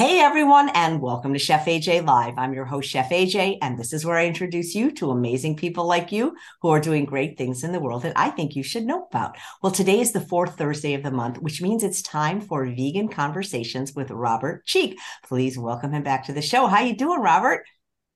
Hey everyone, and welcome to Chef AJ Live. I'm your host, Chef AJ, and this is where I introduce you to amazing people like you who are doing great things in the world that I think you should know about. Well, today is the fourth Thursday of the month, which means it's time for vegan conversations with Robert Cheeke. Please welcome him back to the show. How you doing, Robert?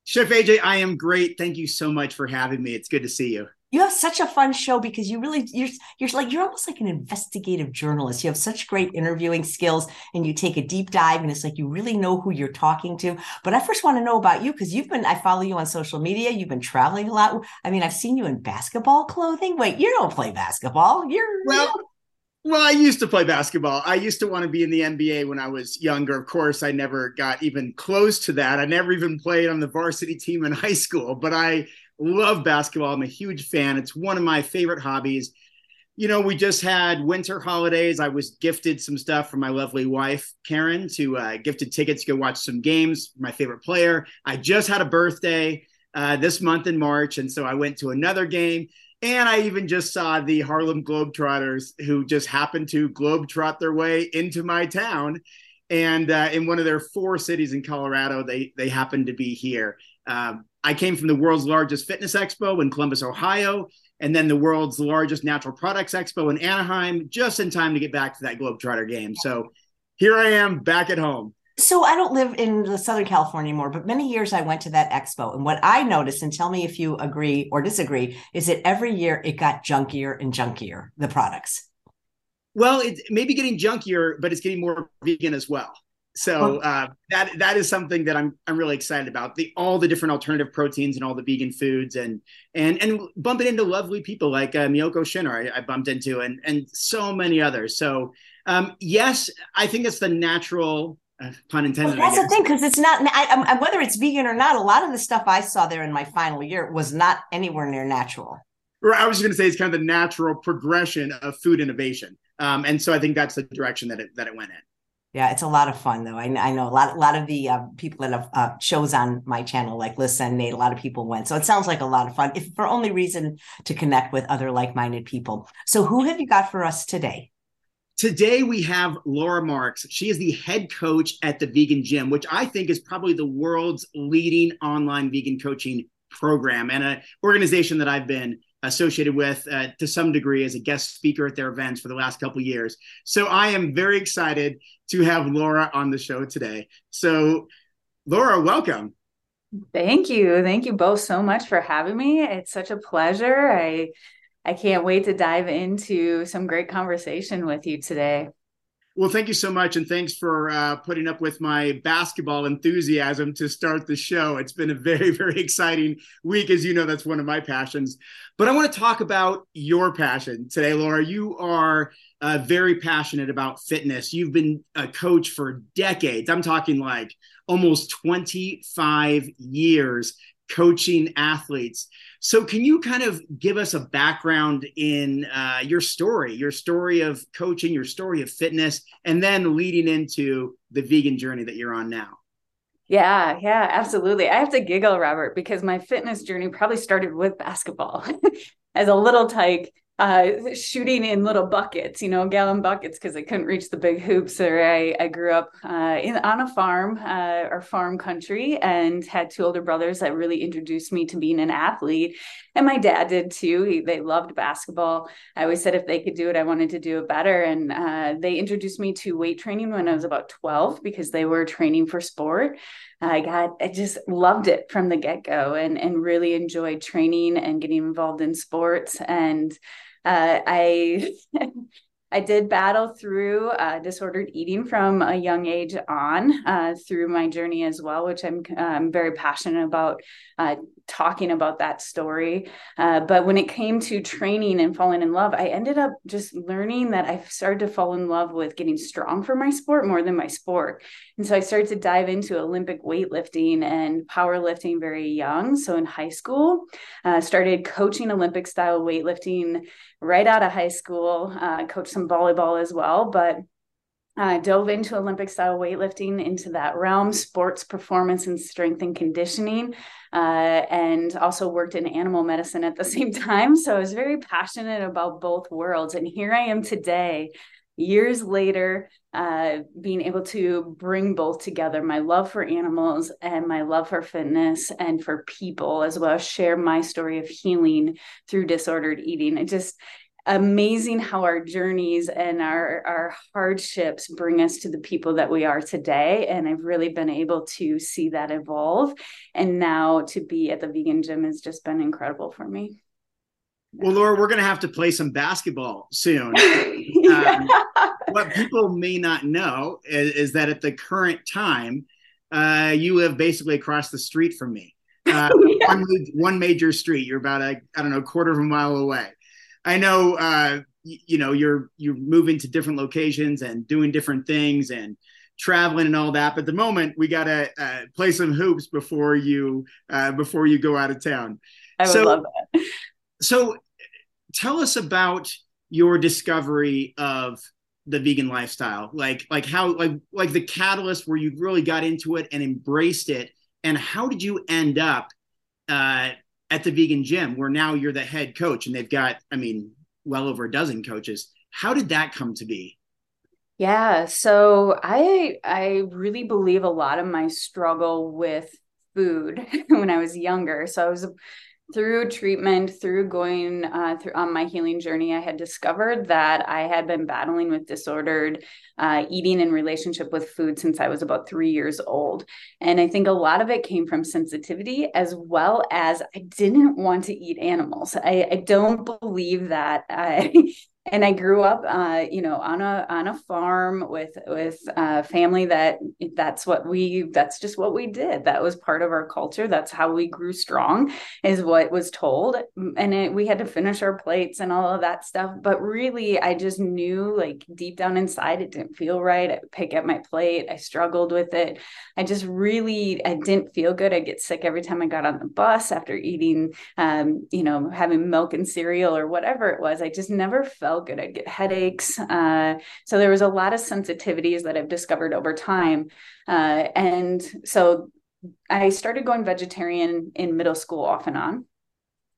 Chef AJ, I am great. Thank you so much for having me. It's good to see you you have such a fun show because you really you're you're like you're almost like an investigative journalist. You have such great interviewing skills and you take a deep dive and it's like you really know who you're talking to. But I first want to know about you because you've been I follow you on social media. You've been traveling a lot. I mean, I've seen you in basketball clothing. Wait, you don't play basketball. You're well. Well, I used to play basketball. I used to want to be in the NBA when I was younger. Of course, I never got even close to that. I never even played on the varsity team in high school, but I love basketball. I'm a huge fan. It's one of my favorite hobbies. You know, we just had winter holidays. I was gifted some stuff from my lovely wife, Karen, to uh, gifted tickets to go watch some games. My favorite player. I just had a birthday uh, this month in March. And so I went to another game. And I even just saw the Harlem Globetrotters who just happened to globetrot their way into my town. And uh, in one of their four cities in Colorado, they they happened to be here. Um, I came from the world's largest fitness expo in Columbus, Ohio, and then the world's largest natural products expo in Anaheim, just in time to get back to that Globetrotter game. So here I am back at home. So I don't live in the Southern California anymore, but many years I went to that expo. And what I noticed, and tell me if you agree or disagree, is that every year it got junkier and junkier, the products. Well, it's maybe getting junkier, but it's getting more vegan as well. So uh, that that is something that I'm I'm really excited about. The all the different alternative proteins and all the vegan foods and and and bumping into lovely people like uh, Miyoko Schinner I, I, bumped into and and so many others. So um, yes, I think it's the natural uh, pun intended. Well, that's the thing because it's not I, I, whether it's vegan or not. A lot of the stuff I saw there in my final year was not anywhere near natural. I was just going to say it's kind of the natural progression of food innovation, um, and so I think that's the direction that it that it went in. Yeah, it's a lot of fun though. I, I know a lot, a lot of the uh, people that have uh, shows on my channel, like Lisa and Nate, a lot of people went. So it sounds like a lot of fun, if for only reason to connect with other like-minded people. So who have you got for us today? Today we have Laura Marks. She is the head coach at the Vegan Gym, which I think is probably the world's leading online vegan coaching program and an organization that I've been associated with uh, to some degree as a guest speaker at their events for the last couple years. So I am very excited to have Laura on the show today. So, Laura, welcome. Thank you. Thank you both so much for having me. It's such a pleasure. I I can't wait to dive into some great conversation with you today. Well, thank you so much. And thanks for uh, putting up with my basketball enthusiasm to start the show. It's been a very, very exciting week. As you know, that's one of my passions. But I want to talk about your passion today, Laura. You are uh, very passionate about fitness. You've been a coach for decades. I'm talking like almost 25 years coaching athletes. So, can you kind of give us a background in uh, your story, your story of coaching, your story of fitness, and then leading into the vegan journey that you're on now? Yeah, yeah, absolutely. I have to giggle, Robert, because my fitness journey probably started with basketball. As a little tyke, uh, shooting in little buckets, you know, gallon buckets, because I couldn't reach the big hoops. Or I, I grew up uh, in on a farm, uh, or farm country, and had two older brothers that really introduced me to being an athlete. And my dad did too. He, they loved basketball. I always said if they could do it, I wanted to do it better. And uh, they introduced me to weight training when I was about 12 because they were training for sport. I got, I just loved it from the get go and, and really enjoyed training and getting involved in sports. And uh, I, I did battle through uh, disordered eating from a young age on uh, through my journey as well, which I'm, I'm very passionate about uh, talking about that story. Uh, but when it came to training and falling in love, I ended up just learning that I started to fall in love with getting strong for my sport more than my sport. And so I started to dive into Olympic weightlifting and powerlifting very young. So in high school, uh, started coaching Olympic style weightlifting right out of high school, uh, coached some volleyball as well. But uh, dove into Olympic style weightlifting into that realm, sports performance and strength and conditioning, uh, and also worked in animal medicine at the same time. So I was very passionate about both worlds. And here I am today years later, uh, being able to bring both together my love for animals and my love for fitness and for people, as well as share my story of healing through disordered eating. It just amazing how our journeys and our our hardships bring us to the people that we are today and i've really been able to see that evolve and now to be at the vegan gym has just been incredible for me well, Laura, we're going to have to play some basketball soon. um, what people may not know is, is, that at the current time, uh, you live basically across the street from me. Uh, yeah. one, one, major street. You're about a I don't know quarter of a mile away. I know uh, you, you know you're you're moving to different locations and doing different things and traveling and all that. But at the moment, we got to uh, play some hoops before you uh, before you go out of town. I would so, love that. So tell us about your discovery of the vegan lifestyle like like how like like the catalyst where you really got into it and embraced it and how did you end up uh, at the vegan gym where now you're the head coach and they've got i mean well over a dozen coaches. How did that come to be? Yeah so i i really believe a lot of my struggle with food when i was younger. So i was through treatment, through going uh, through on my healing journey, I had discovered that I had been battling with disordered uh, eating in relationship with food since I was about three years old. And I think a lot of it came from sensitivity as well as I didn't want to eat animals. I, I don't believe that I and I grew up, uh, you know, on a on a farm with with a family that that's what we that's just what we did. That was part of our culture. That's how we grew strong, is what was told, and it, we had to finish our plates and all of that stuff. But really, I just knew, like deep down inside, it didn't feel right. I pick at my plate. I struggled with it. I just really I didn't feel good. I get sick every time I got on the bus after eating, um, you know, having milk and cereal or whatever it was. I just never felt felt good. I'd get headaches. Uh, so there was a lot of sensitivities that I've discovered over time. Uh, and so I started going vegetarian in middle school off and on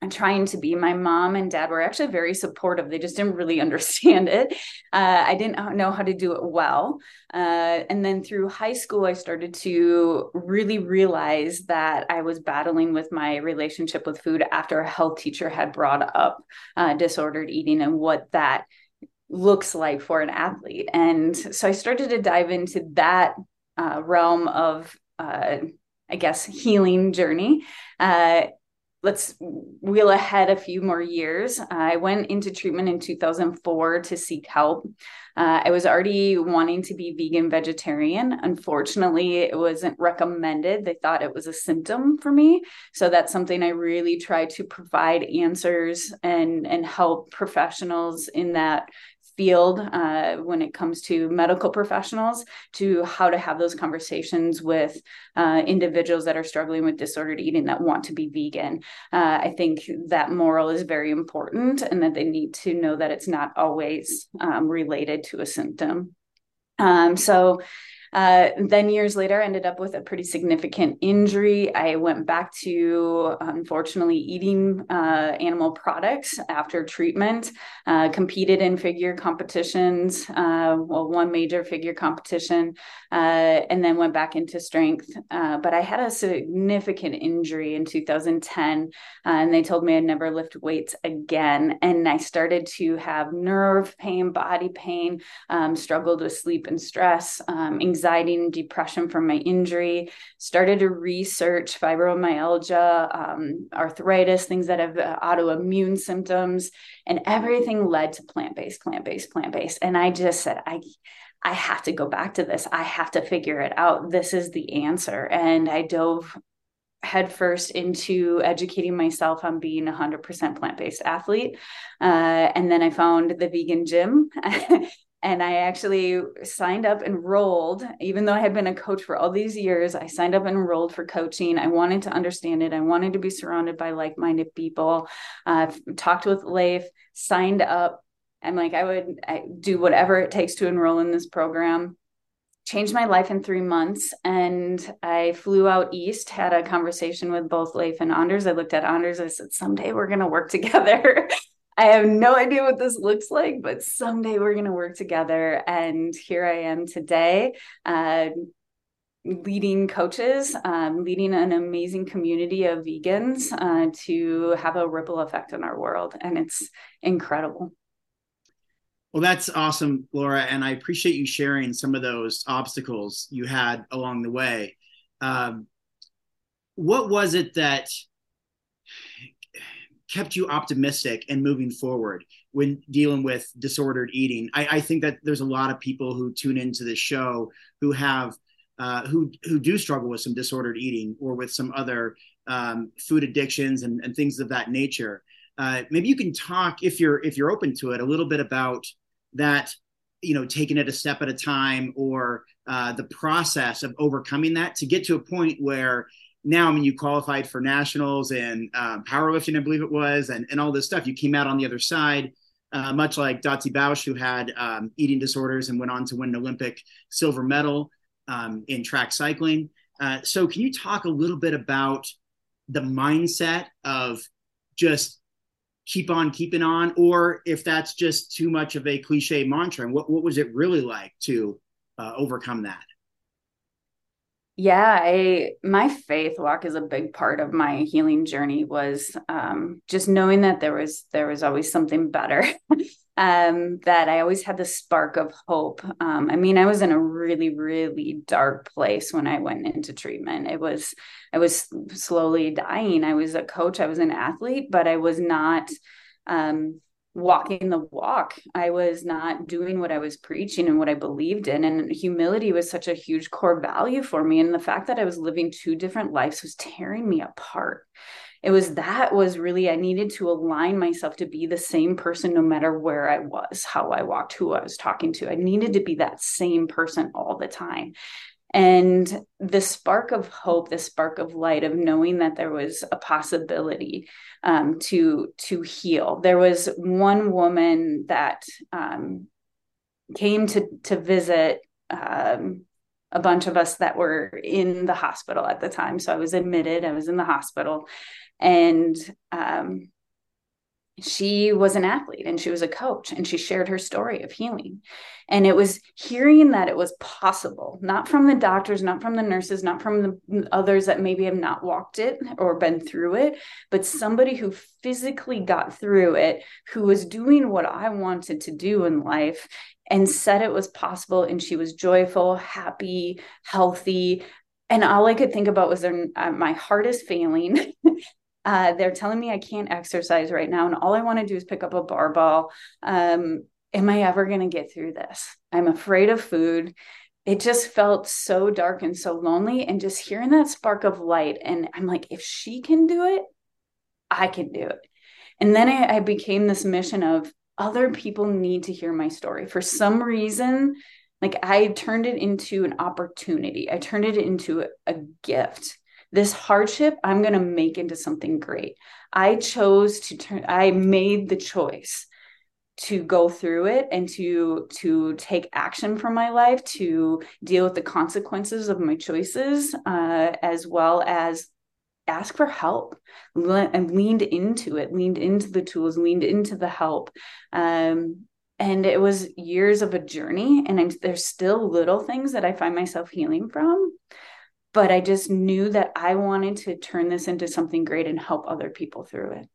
and trying to be. My mom and dad were actually very supportive. They just didn't really understand it. Uh, I didn't know how to do it well. Uh, and then through high school, I started to really realize that I was battling with my relationship with food after a health teacher had brought up uh, disordered eating and what that looks like for an athlete. And so I started to dive into that uh, realm of, uh, I guess, healing journey. Uh, let's wheel ahead a few more years. I went into treatment in 2004 to seek help. Uh, I was already wanting to be vegan vegetarian. Unfortunately, it wasn't recommended. They thought it was a symptom for me. So that's something I really try to provide answers and and help professionals in that field uh, when it comes to medical professionals to how to have those conversations with uh, individuals that are struggling with disordered eating that want to be vegan. Uh, I think that moral is very important and that they need to know that it's not always um, related to a symptom. Um, so uh, then years later, I ended up with a pretty significant injury. I went back to, unfortunately, eating uh, animal products after treatment, uh, competed in figure competitions, uh, well, one major figure competition, uh, and then went back into strength. But I had a significant injury in 2010, and they told me I'd never lift weights again. And I started to have nerve pain, body pain, um, struggled with sleep and stress, um, anxiety and depression from my injury, started to research fibromyalgia, um, arthritis, things that have uh, autoimmune symptoms, and everything led to plant based, plant based, plant based. And I just said, I, I have to go back to this. I have to figure it out. This is the answer. And I dove headfirst into educating myself on being a 100% plant-based athlete uh, and then i found the vegan gym and I actually signed up, and enrolled, even though I had been a coach for all these years. I signed up and enrolled for coaching. I wanted to understand it. I wanted to be surrounded by like minded people. Uh, talked with Leif, signed up. I'm like, I would I do whatever it takes to enroll in this program. Changed my life in three months. And I flew out east, had a conversation with both Leif and Anders. I looked at Anders. I said, someday we're going to work together. I have no idea what this looks like, but someday we're going to work together. And here I am today, uh, leading coaches, um, leading an amazing community of vegans uh, to have a ripple effect in our world. And it's incredible. Well, that's awesome, Laura. And I appreciate you sharing some of those obstacles you had along the way. Um, what was it that kept you optimistic and moving forward when dealing with disordered eating? I, I think that there's a lot of people who tune into this show who have uh, who who do struggle with some disordered eating or with some other um, food addictions and, and, things of that nature. Uh, maybe you can talk if you're if you're open to it a little bit about that you know taking it a step at a time or uh, the process of overcoming that to get to a point where now i mean you qualified for nationals and um, powerlifting i believe it was and, and all this stuff you came out on the other side uh, much like Dotsie Bausch, who had um, eating disorders and went on to win an Olympic silver medal um, in track cycling. Uh, so, can you talk a little bit about the mindset of just keep on keeping on, or if that's just too much of a cliche mantra? And what, what was it really like to uh, overcome that? Yeah, I my faith walk is a big part of my healing journey was um, just knowing that there was there was always something better. um, that I always had the spark of hope. Um, I mean, I was in a really, really dark place when I went into treatment. It was, I was slowly dying. I was a coach, I was an athlete, but I was not um, walking the walk. I was not doing what I was preaching and what I believed in. And humility was such a huge core value for me. And the fact that I was living two different lives was tearing me apart it was that was really i needed to align myself to be the same person no matter where i was how i walked who i was talking to i needed to be that same person all the time and the spark of hope the spark of light of knowing that there was a possibility um, to to heal. There was one woman that um, came to to visit um, a bunch of us that were in the hospital at the time. So i was admitted i was in the hospital. And um, she was an athlete and she was a coach and she shared her story of healing and it was hearing that it was possible not from the doctors not from the nurses not from the others that maybe have not walked it or been through it but somebody who physically got through it who was doing what i wanted to do in life and said it was possible and she was joyful happy healthy and all I could think about was uh, my heart is failing. Uh, they're telling me I can't exercise right now, and all I want to do is pick up a barbell. Um, am I ever going to get through this? I'm afraid of food. It just felt so dark and so lonely. And just hearing that spark of light, and I'm like, if she can do it, I can do it. And then I, I became this mission of other people need to hear my story. For some reason, like I turned it into an opportunity, I turned it into a, a gift this hardship i'm going to make into something great. I chose to turn i made the choice to go through it and to to take action for my life to deal with the consequences of my choices uh, as well as ask for help. And leaned into it leaned into the tools leaned into the help. Um, and it was years of a journey and I'm, there's still little things that i find myself healing from but I just knew that I wanted to turn this into something great and help other people through it.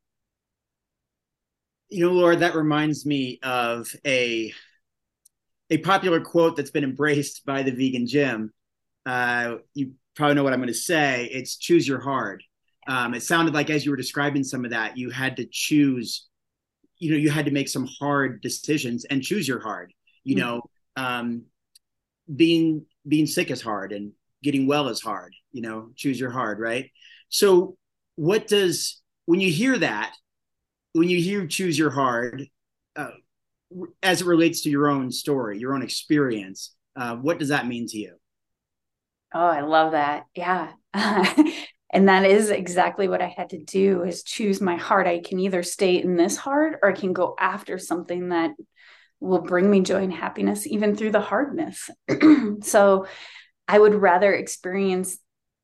You know, Laura, that reminds me of a a popular quote that's been embraced by the vegan gym. Uh, you probably know what I'm going to say. It's choose your hard. Um, it sounded like as you were describing some of that, you had to choose. You know, you had to make some hard decisions and choose your hard. You mm-hmm. know, um, being being sick is hard, and getting well is hard you know choose your hard right? So what does when you hear that when you hear choose your hard uh, as it relates to your own story your own experience uh, what does that mean to you? Oh i love that. Yeah. And that is exactly what i had to do is choose my heart i can either stay in this hard or i can go after something that will bring me joy and happiness even through the hardness. So I would rather experience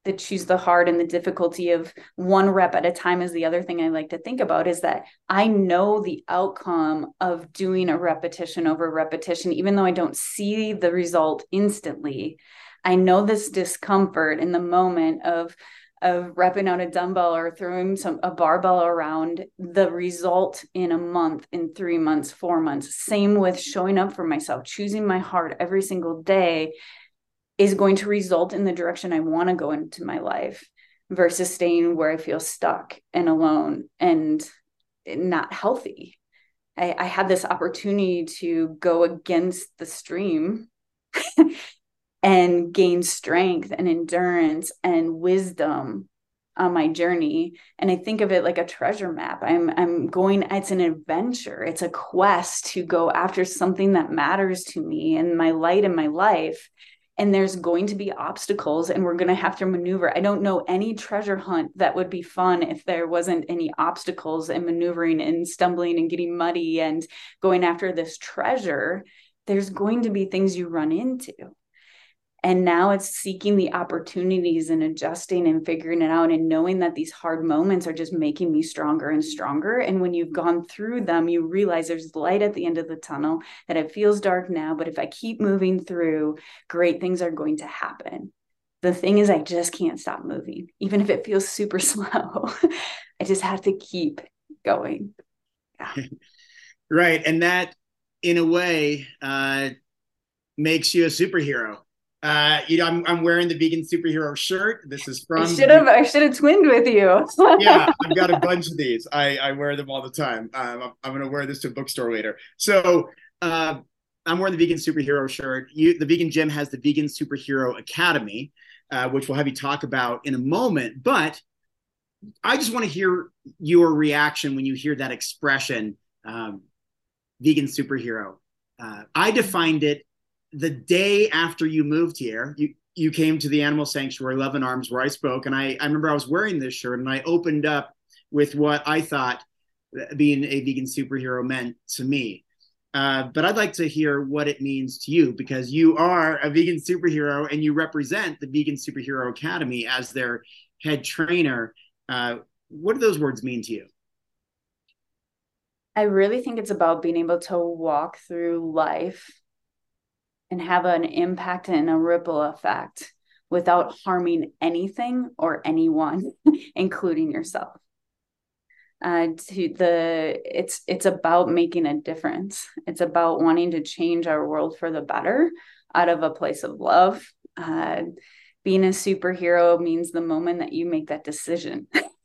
the choose the hard and the difficulty of one rep at a time is the other thing I like to think about is that I know the outcome of doing a repetition over repetition, even though I don't see the result instantly. I know this discomfort in the moment of of repping out a dumbbell or throwing some a barbell around the result in a month in 3 months 4 months same with showing up for myself choosing my heart every single day is going to result in the direction I want to go into my life versus staying where I feel stuck and alone and not healthy. I, I had this opportunity to go against the stream and gain strength and endurance and wisdom on my journey. And i think of it like a treasure map. I'm i'm going it's an adventure. It's a quest to go after something that matters to me and my light in my life and there's going to be obstacles and we're going to have to maneuver. I don't know any treasure hunt that would be fun if there wasn't any obstacles and maneuvering and stumbling and getting muddy and going after this treasure. There's going to be things you run into. And now it's seeking the opportunities and adjusting and figuring it out and knowing that these hard moments are just making me stronger and stronger. And when you've gone through them, you realize there's light at the end of the tunnel, that it feels dark now, but if I keep moving through, great things are going to happen. The thing is, I just can't stop moving, even if it feels super slow. I just have to keep going. Yeah. right. And that, in a way, uh, makes you a superhero uh, you know, I'm, I'm wearing the vegan superhero shirt. This is from. I should have. I should have twinned with you. yeah, I've got a bunch of these. I, I wear them all the time. Um, I'm, I'm going to wear this to a bookstore later. So uh, I'm wearing the vegan superhero shirt. You, the vegan gym has the vegan superhero academy, uh, which we'll have you talk about in a moment. But I just want to hear your reaction when you hear that expression, um, vegan superhero. Uh, I defined it the day after you moved here, you you came to the animal sanctuary, Luvin Arms, where I spoke, and I I remember I was wearing this shirt, and I opened up with what I thought being a vegan superhero meant to me. Uh, but I'd like to hear what it means to you because you are a vegan superhero and you represent the Vegan Superhero Academy as their head trainer. Uh, what do those words mean to you? I really think it's about being able to walk through life and have an impact and a ripple effect without harming anything or anyone, including yourself. Uh, to the it's it's about making a difference. It's about wanting to change our world for the better out of a place of love. Uh, being a superhero means the moment that you make that decision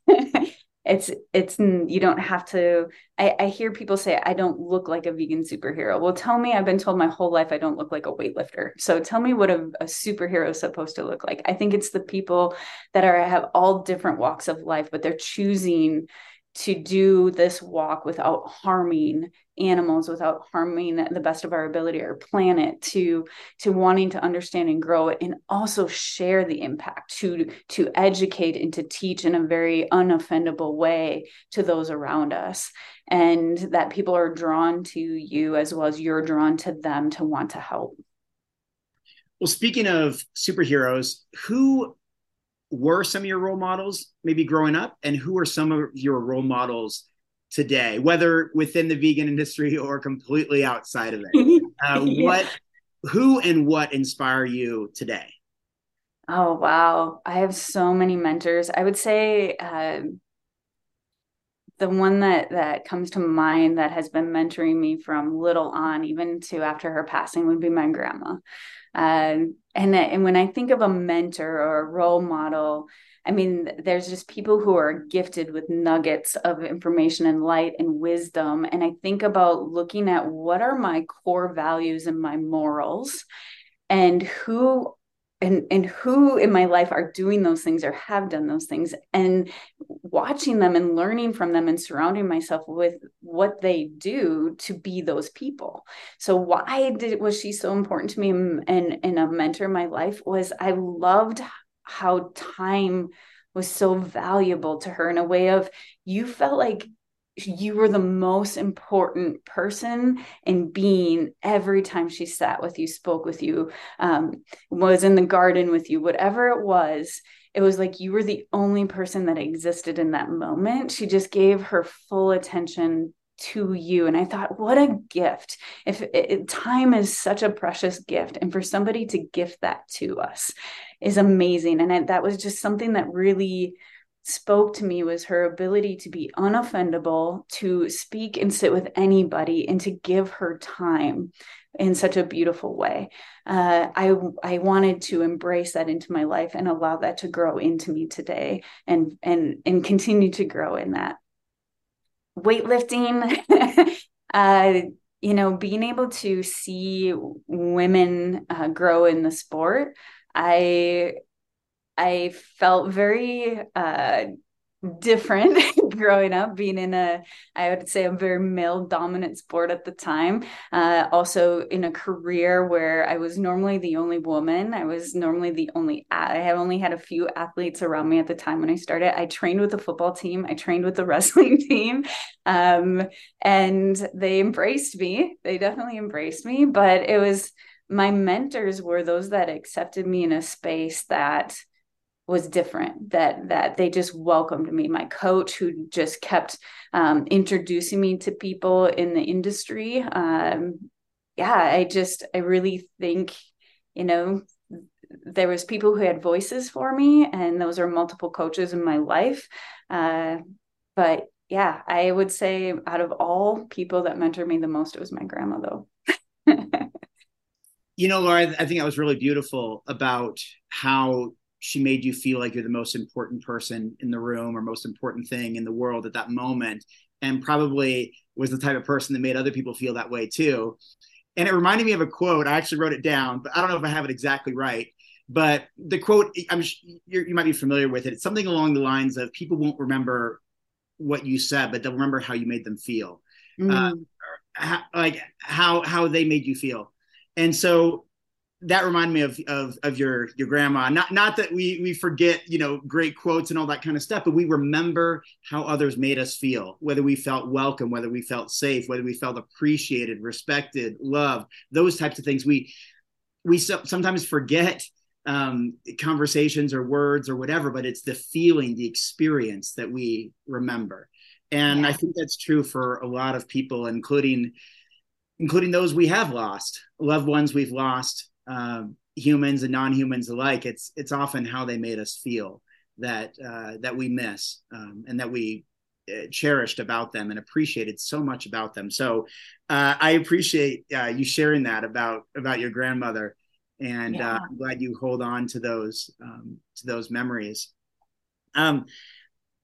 it's it's you don't have to I, I hear people say i don't look like a vegan superhero. Well tell me i've been told my whole life i don't look like a weightlifter. So tell me what a, a superhero is supposed to look like. I think it's the people that are have all different walks of life but they're choosing to do this walk without harming animals without harming the best of our ability our planet to to wanting to understand and grow it and also share the impact to to educate and to teach in a very unoffendable way to those around us. And that people are drawn to you as well as you're drawn to them to want to help. Well speaking of superheroes who were some of your role models maybe growing up? And who are some of your role models today whether within the vegan industry or completely outside of it. Uh, yeah. what who and what inspire you today? Oh wow. I have so many mentors. I would say uh, the one that that comes to mind that has been mentoring me from little on even to after her passing would be my grandma. Um, and and when I think of a mentor or a role model, I mean, there's just people who are gifted with nuggets of information and light and wisdom. And I think about looking at what are my core values and my morals, and who and and who in my life are doing those things or have done those things and watching them and learning from them and surrounding myself with what they do to be those people so why did was she so important to me and and a mentor in my life was i loved how time was so valuable to her in a way of you felt like you were the most important person in being every time she sat with you spoke with you um, was in the garden with you whatever it was it was like you were the only person that existed in that moment. She just gave her full attention to you. And i thought what a gift. If it, time is such a precious gift and for somebody to gift that to us is amazing. And I, that was just something that really spoke to me was her ability to be unoffendable to speak and sit with anybody and to give her time in such a beautiful way. Uh, i i wanted to embrace that into my life and allow that to grow into me today and and and continue to grow in that weightlifting, uh, you know, being able to see women uh, grow in the sport, I I felt very uh, different growing up being in a i would say a very male dominant sport at the time uh, also in a career where i was normally the only woman. I was normally the only i have only had a few athletes around me at the time when i started. I trained with the football team. I trained with the wrestling team. Um, and they embraced me. They definitely embraced me but it was my mentors were those that accepted me in a space that was different that that they just welcomed me. My coach who just kept um, introducing me to people in the industry um, yeah i just i really think you know there was people who had voices for me and those are multiple coaches in my life. Uh, but yeah i would say out of all people that mentored me the most it was my grandma though. You know laura i think that was really beautiful about how she made you feel like you're the most important person in the room or most important thing in the world at that moment and probably was the type of person that made other people feel that way too. And it reminded me of a quote i actually wrote it down but i don't know if i have it exactly right but the quote i'm you might be familiar with it. It's something along the lines of people won't remember what you said but they'll remember how you made them feel. Mm. uh, how, like how how they made you feel. And so that reminded me of, of of your your grandma. Not not that we we forget you know great quotes and all that kind of stuff, but we remember how others made us feel, whether we felt welcome, whether we felt safe, whether we felt appreciated, respected, loved, those types of things. We we so, sometimes forget um, conversations or words or whatever, but it's the feeling, the experience that we remember, and yeah. I think that's true for a lot of people, including including those we have lost, loved ones we've lost um, humans and non-humans alike, it's it's often how they made us feel that uh, that we miss um, and that we uh, cherished about them and appreciated so much about them. So uh, I appreciate uh, you sharing that about about your grandmother, and uh. I'm glad you hold on to those um, to those memories. Um,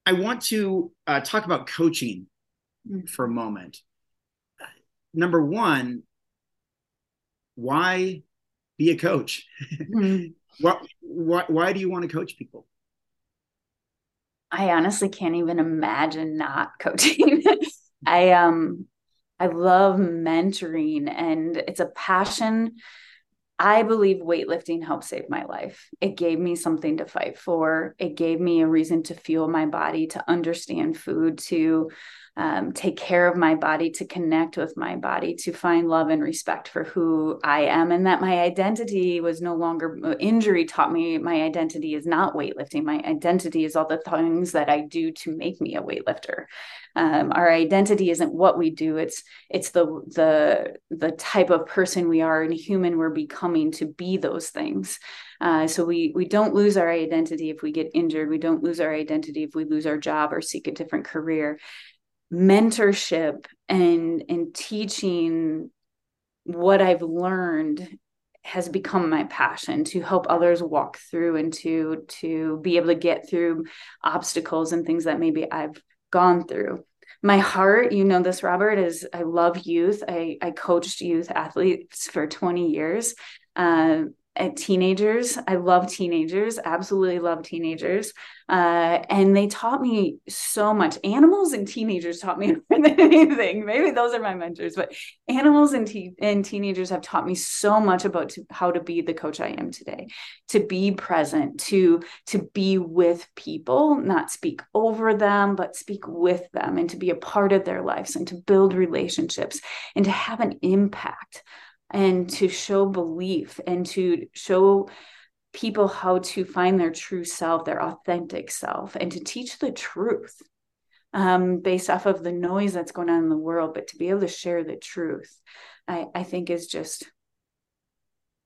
I want to uh, talk about coaching mm-hmm. for a moment. Number one, why be a coach. Mm-hmm. what, why, why do you want to coach people? I honestly can't even imagine not coaching. I um I love mentoring and it's a passion. I believe weightlifting helped save my life. It gave me something to fight for. It gave me a reason to fuel my body, to understand food, to um, take care of my body, to connect with my body, to find love and respect for who I am, and that my identity was no longer uh, injury taught me my identity is not weightlifting. My identity is all the things that I do to make me a weightlifter. Um, our identity isn't what we do; it's it's the the the type of person we are and human we're becoming to be those things. Uh, so we we don't lose our identity if we get injured. We don't lose our identity if we lose our job or seek a different career mentorship and and teaching what I've learned has become my passion to help others walk through and to to be able to get through obstacles and things that maybe I've gone through. My heart, you know this Robert, is I love youth. I I coached youth athletes for 20 years. Uh, at teenagers. I love teenagers, absolutely love teenagers. Uh, and they taught me so much. Animals and teenagers taught me more than anything. Maybe those are my mentors, but animals and, te- and teenagers have taught me so much about to, how to be the coach I am today, to be present, to to be with people, not speak over them, but speak with them, and to be a part of their lives, and to build relationships, and to have an impact and to show belief and to show people how to find their true self, their authentic self, and to teach the truth um, based off of the noise that's going on in the world, but to be able to share the truth, I, I think is just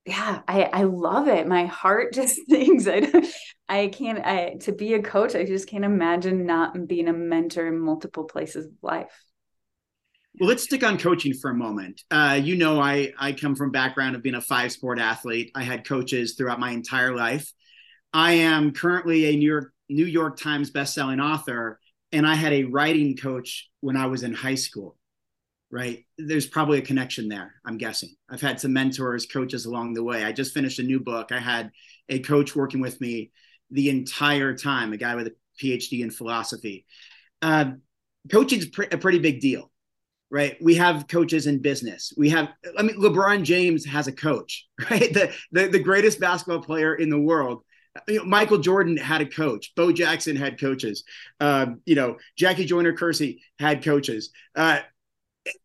yeah i i love it. My heart just sings. I i can't i to be a coach i just can't imagine not being a mentor in multiple places of life well let's stick on coaching for a moment uh, you know i i come from background of being a five sport athlete i had coaches throughout my entire life i am currently a new york new york times bestselling author and I had a writing coach when I was in high school, right? There's probably a connection there, I'm guessing. I've had some mentors, coaches along the way. I just finished a new book. I had a coach working with me the entire time, a guy with a PhD in philosophy. Uh, coaching is a pretty big deal, right? We have coaches in business. We have, I mean, LeBron James has a coach, right? The, the, the greatest basketball player in the world you know, Michael Jordan had a coach. Bo Jackson had coaches. Uh, you know, Jackie Joyner Kersee had coaches. Uh,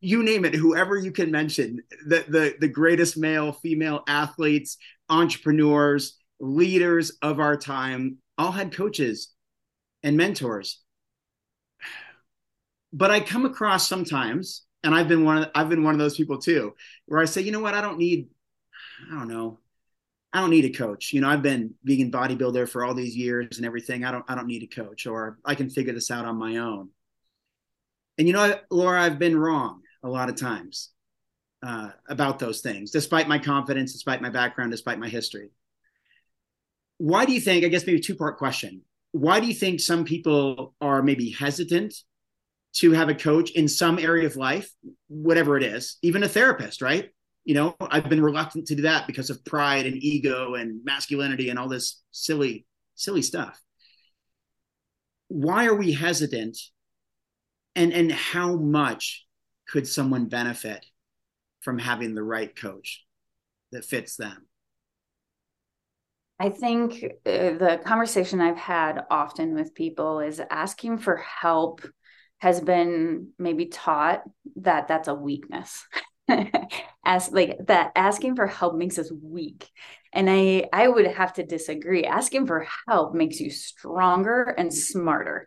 you name it, whoever you can mention, the, the, the greatest male, female athletes, entrepreneurs, leaders of our time, all had coaches and mentors. But I come across sometimes, and I've been one of I've been one of those people too, where I say, you know what, I don't need, I don't know, I don't need a coach. You know, I've been vegan bodybuilder for all these years and everything. I don't I don't need a coach or I can figure this out on my own. And you know, Laura, I've been wrong a lot of times uh, about those things, despite my confidence, despite my background, despite my history. Why do you think? I guess maybe two part question. Why do you think some people are maybe hesitant to have a coach in some area of life, whatever it is, even a therapist, right? you know i've been reluctant to do that because of pride and ego and masculinity and all this silly silly stuff. Why are we hesitant? And and how much could someone benefit from having the right coach that fits them? I think uh, the conversation I've had often with people is asking for help has been maybe taught that that's a weakness. as like that asking for help makes us weak. And i i would have to disagree. Asking for help makes you stronger and smarter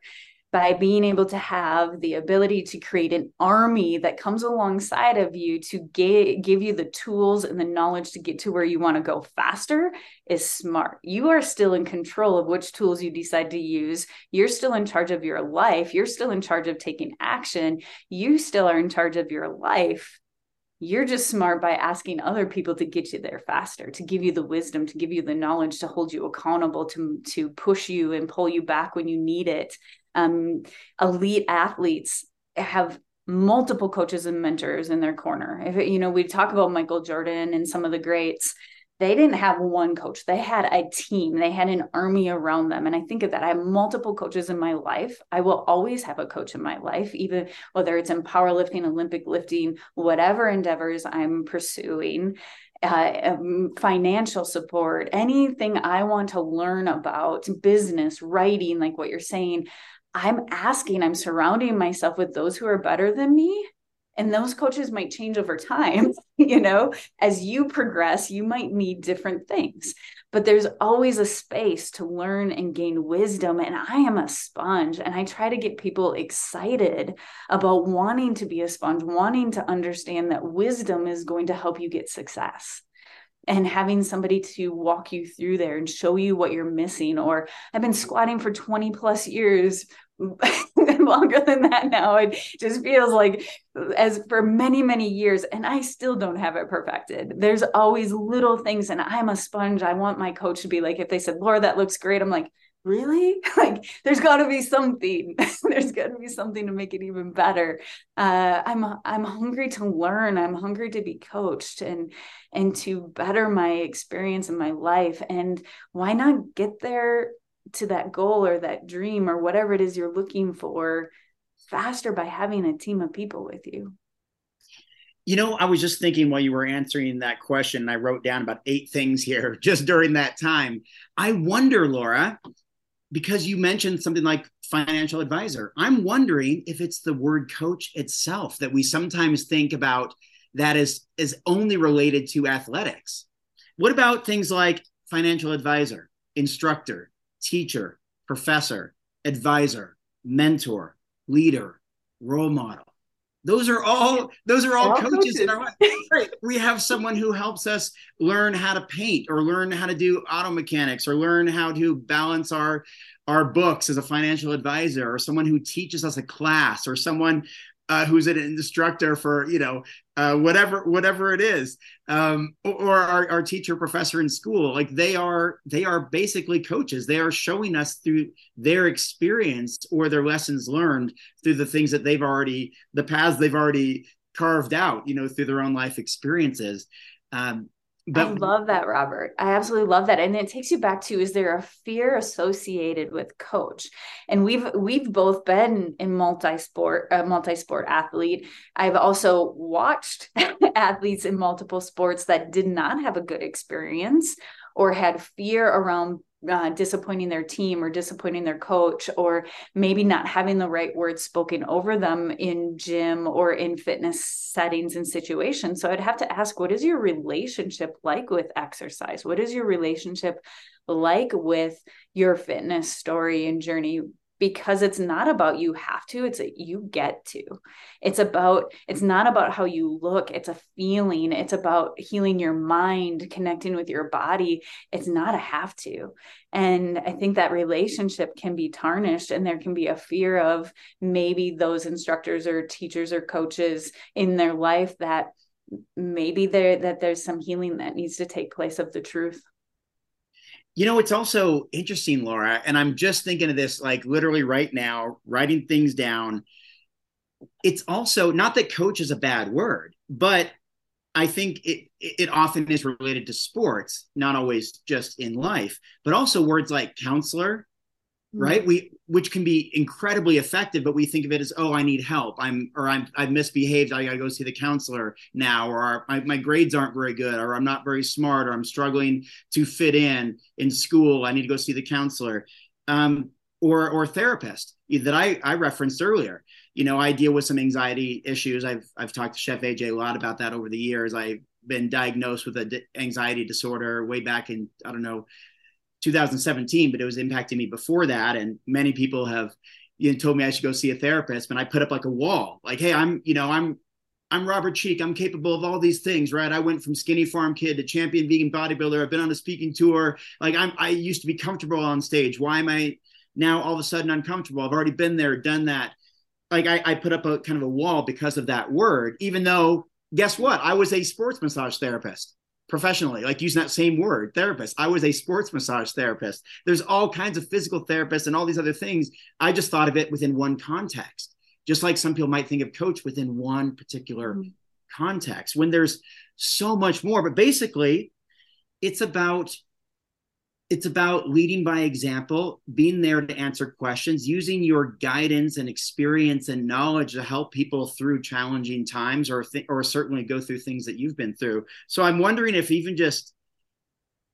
by being able to have the ability to create an army that comes alongside of you to give you the tools and the knowledge to get to where you want to go faster is smart. You are still in control of which tools you decide to use. You're still in charge of your life. You're still in charge of taking action. You still are in charge of your life you're just smart by asking other people to get you there faster to give you the wisdom to give you the knowledge to hold you accountable to to push you and pull you back when you need it um, elite athletes have multiple coaches and mentors in their corner. If you know we talk about michael jordan and some of the greats they didn't have one coach. They had a team. They had an army around them. And i think of that. I have multiple coaches in my life. I will always have a coach in my life even whether it's in powerlifting olympic lifting whatever endeavors i'm pursuing uh, um, financial support anything i want to learn about business writing like what you're saying i'm asking i'm surrounding myself with those who are better than me and those coaches might change over time you know? As you progress you might need different things. But there's always a space to learn and gain wisdom and i am a sponge and i try to get people excited about wanting to be a sponge wanting to understand that wisdom is going to help you get success. And having somebody to walk you through there and show you what you're missing or i've been squatting for 20 plus years longer than that now. It just feels like as for many, many years, and I still don't have it perfected. There's always little things, and I'm a sponge. I want my coach to be like, if they said, Laura, that looks great, I'm like, really like there's got to be something there's got to be something to make it even better uh, i'm i'm hungry to learn i'm hungry to be coached and and to better my experience in my life and why not get there to that goal or that dream or whatever it is you're looking for faster by having a team of people with you. You know, I was just thinking while you were answering that question, I wrote down about eight things here just during that time. I wonder, Laura, because you mentioned something like financial advisor, I'm wondering if it's the word coach itself that we sometimes think about that is is only related to athletics. What about things like financial advisor, instructor, teacher, professor, advisor, mentor, leader, role model. Those are all those are all, all coaches, coaches, in our life. Right. We have someone who helps us learn how to paint or learn how to do auto mechanics or learn how to balance our our books as a financial advisor or someone who teaches us a class or someone uh, who's an instructor for you know uh, whatever whatever it is um, or our, our teacher professor in school like they are they are basically coaches. They are showing us through their experience or their lessons learned through the things that they've already the paths they've already carved out you know through their own life experiences. Um, but, I love that, Robert. I absolutely love that. And it takes you back to is there a fear associated with coach? And we've we've both been in multi-sport, a multi-sport athlete. I've also watched athletes in multiple sports that did not have a good experience or had fear around uh, disappointing their team or disappointing their coach or maybe not having the right words spoken over them in gym or in fitness settings and situations. So i'd have to ask what is your relationship like with exercise? What is your relationship like with your fitness story and journey because it's not about you have to it's a you get to. It's about it's not about how you look it's a feeling it's about healing your mind connecting with your body. It's not a have to. And i think that relationship can be tarnished and there can be a fear of maybe those instructors or teachers or coaches in their life that maybe there that there's some healing that needs to take place of the truth you know, it's also interesting, Laura, and I'm just thinking of this like literally right now, writing things down. It's also not that coach is a bad word, but I think it it often is related to sports, not always just in life, but also words like counselor. Right? We which can be incredibly effective, but we think of it as, oh, I need help. I'm or I'm I've misbehaved. I gotta go see the counselor now, or my, my grades aren't very good, or I'm not very smart, or I'm struggling to fit in in school. I need to go see the counselor. Um, or or therapist that I, I referenced earlier. You know, I deal with some anxiety issues. I've I've talked to Chef AJ a lot about that over the years. I've been diagnosed with an anxiety disorder way back in I don't know 2017, but it was impacting me before that. And many people have you know, told me I should go see a therapist, but I put up like a wall, like, hey, I'm, you know, I'm I'm Robert Cheeke. I'm capable of all these things, right? I went from skinny farm kid to champion vegan bodybuilder. I've been on a speaking tour. Like I'm I used to be comfortable on stage. Why am I now all of a sudden uncomfortable? I've already been there, done that. Like I, I put up a kind of a wall because of that word, even though guess what? I was a sports massage therapist professionally, like using that same word, therapist. I was a sports massage therapist. There's all kinds of physical therapists and all these other things. I just thought of it within one context, just like some people might think of coach within one particular mm-hmm. context when there's so much more. But basically, it's about it's about leading by example, being there to answer questions, using your guidance and experience and knowledge to help people through challenging times or th- or certainly go through things that you've been through. So I'm wondering if even just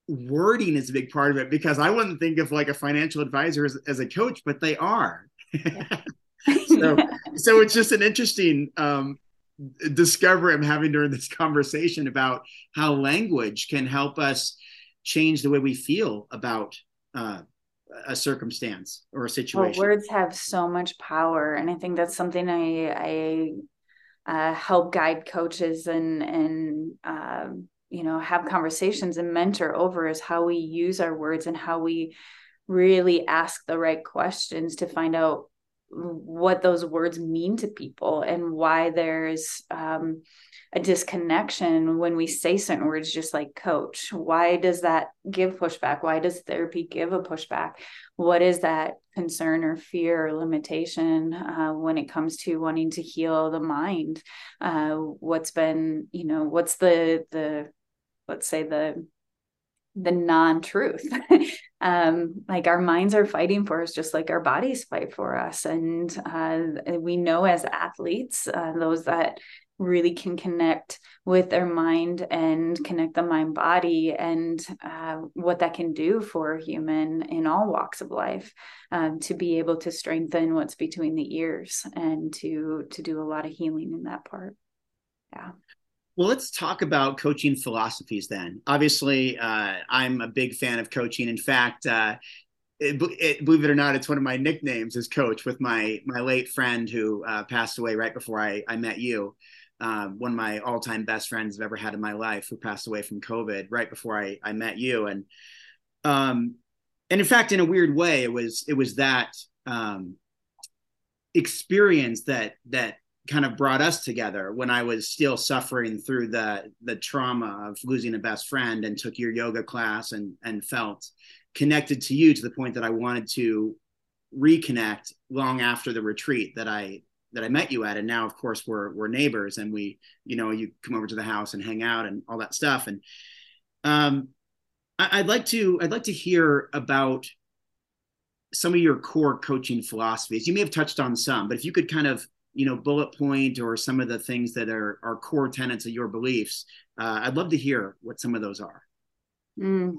wording is a big part of it because I wouldn't think of like a financial advisor as, as a coach, but they are. so so it's just an interesting um, discovery I'm having during this conversation about how language can help us change the way we feel about uh, a circumstance or a situation. Well, words have so much power, and I think that's something I I uh, help guide coaches and and um, you know have conversations and mentor over is how we use our words and how we really ask the right questions to find out what those words mean to people and why there's um, a disconnection when we say certain words just like coach. Why does that give pushback? Why does therapy give a pushback? What is that concern or fear or limitation uh, when it comes to wanting to heal the mind? Uh, what's been you know what's the the let's say the the non-truth um like our minds are fighting for us just like our bodies fight for us. And uh, we know as athletes uh, those that really can connect with their mind and connect the mind body and uh, what that can do for a human in all walks of life um, to be able to strengthen what's between the ears and to to do a lot of healing in that part. Yeah Well, let's talk about coaching philosophies then. Obviously, uh, I'm a big fan of coaching. In fact, uh, it, it, believe it or not, it's one of my nicknames as coach with my my late friend who uh, passed away right before I, I met you. Uh, one of my all time best friends I've ever had in my life who passed away from COVID right before I, I met you. And um, and in fact, in a weird way, it was it was that um, experience that that kind of brought us together when I was still suffering through the the trauma of losing a best friend and took your yoga class and and felt connected to you to the point that I wanted to reconnect long after the retreat that I that I met you at. And now of course we're we're neighbors and we you know you come over to the house and hang out and all that stuff. And um I, I'd like to I'd like to hear about some of your core coaching philosophies. You may have touched on some but if you could kind of you know bullet point or some of the things that are are core tenets of your beliefs uh, i'd love to hear what some of those are mm.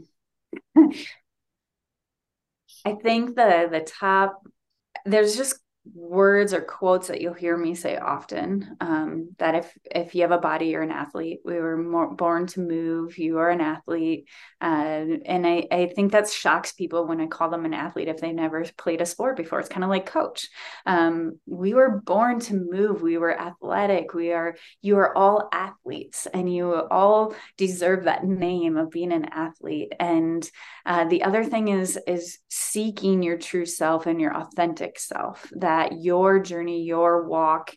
i think the the top there's just words or quotes that you'll hear me say often um, that if if you have a body you're an athlete. We were more, born to move. You are an athlete. Uh, and I, I think that shocks people when i call them an athlete if they never played a sport before. It's kind of like coach. Um, we were born to move. We were athletic. We are you are all athletes and you all deserve that name of being an athlete. And uh, the other thing is is seeking your true self and your authentic self. That that your journey, your walk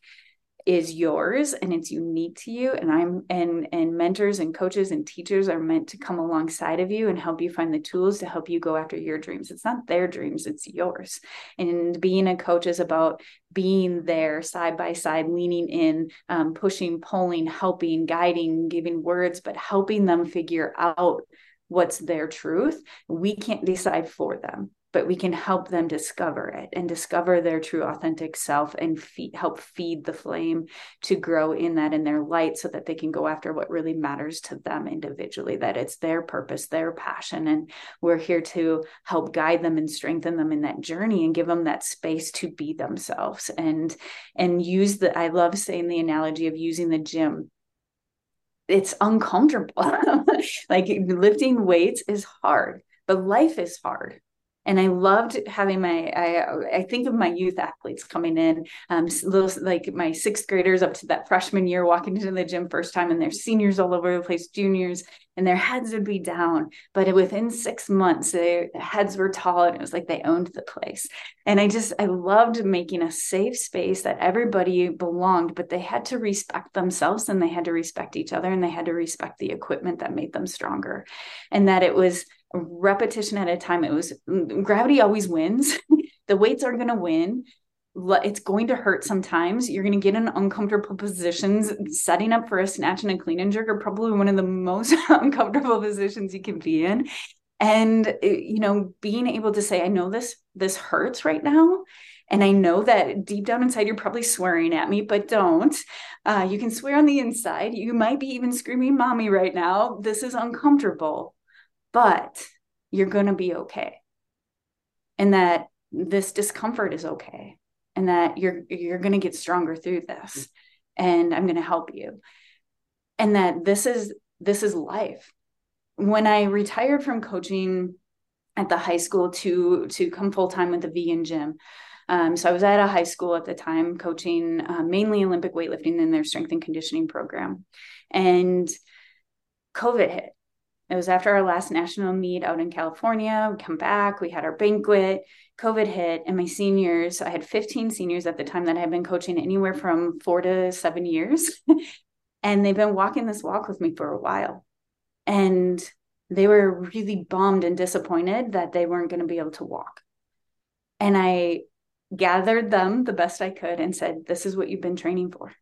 is yours and it's unique to you. And i'm and and mentors and coaches and teachers are meant to come alongside of you and help you find the tools to help you go after your dreams. It's not their dreams it's yours. And being a coach is about being there side by side leaning in um, pushing pulling helping guiding giving words but helping them figure out what's their truth. We can't decide for them but we can help them discover it and discover their true authentic self and help feed the flame to grow in that in their light so that they can go after what really matters to them individually that it's their purpose their passion. And we're here to help guide them and strengthen them in that journey and give them that space to be themselves. And and use the i love saying the analogy of using the gym. It's uncomfortable. Like lifting weights is hard but life is hard and I loved having my I I think of my youth athletes coming in, um, little like my sixth graders up to that freshman year walking into the gym first time, and their seniors all over the place, juniors, and their heads would be down, but within six months their heads were tall, and it was like they owned the place. And I just I loved making a safe space that everybody belonged, but they had to respect themselves, and they had to respect each other, and they had to respect the equipment that made them stronger, and that it was repetition at a time. It was gravity always wins. the weights are going to win. It's going to hurt sometimes. You're going to get in uncomfortable positions. Setting up for a snatch and a clean and jerk are probably one of the most uncomfortable positions you can be in. And eh, you know, being able to say, "I know this this hurts right now," and I know that deep down inside you're probably swearing at me, but don't. Uh, you can swear on the inside. You might be even screaming, "Mommy!" right now. This is uncomfortable but you're going to be okay. And that this discomfort is okay and that you're you're going to get stronger through this and I'm going to help you. And that this is this is life. When I retired from coaching at the high school to to come full time with the vegan gym, um, so I was at a high school at the time coaching uh, mainly Olympic weightlifting in their strength and conditioning program, and COVID hit, it was after our last national meet out in California. We come back, we had our banquet, COVID hit, and my seniors, I had 15 seniors at the time that I had been coaching anywhere from four to seven years. and they've been walking this walk with me for a while. And they were really bummed and disappointed that they weren't going to be able to walk. And I gathered them the best I could and said, This is what you've been training for.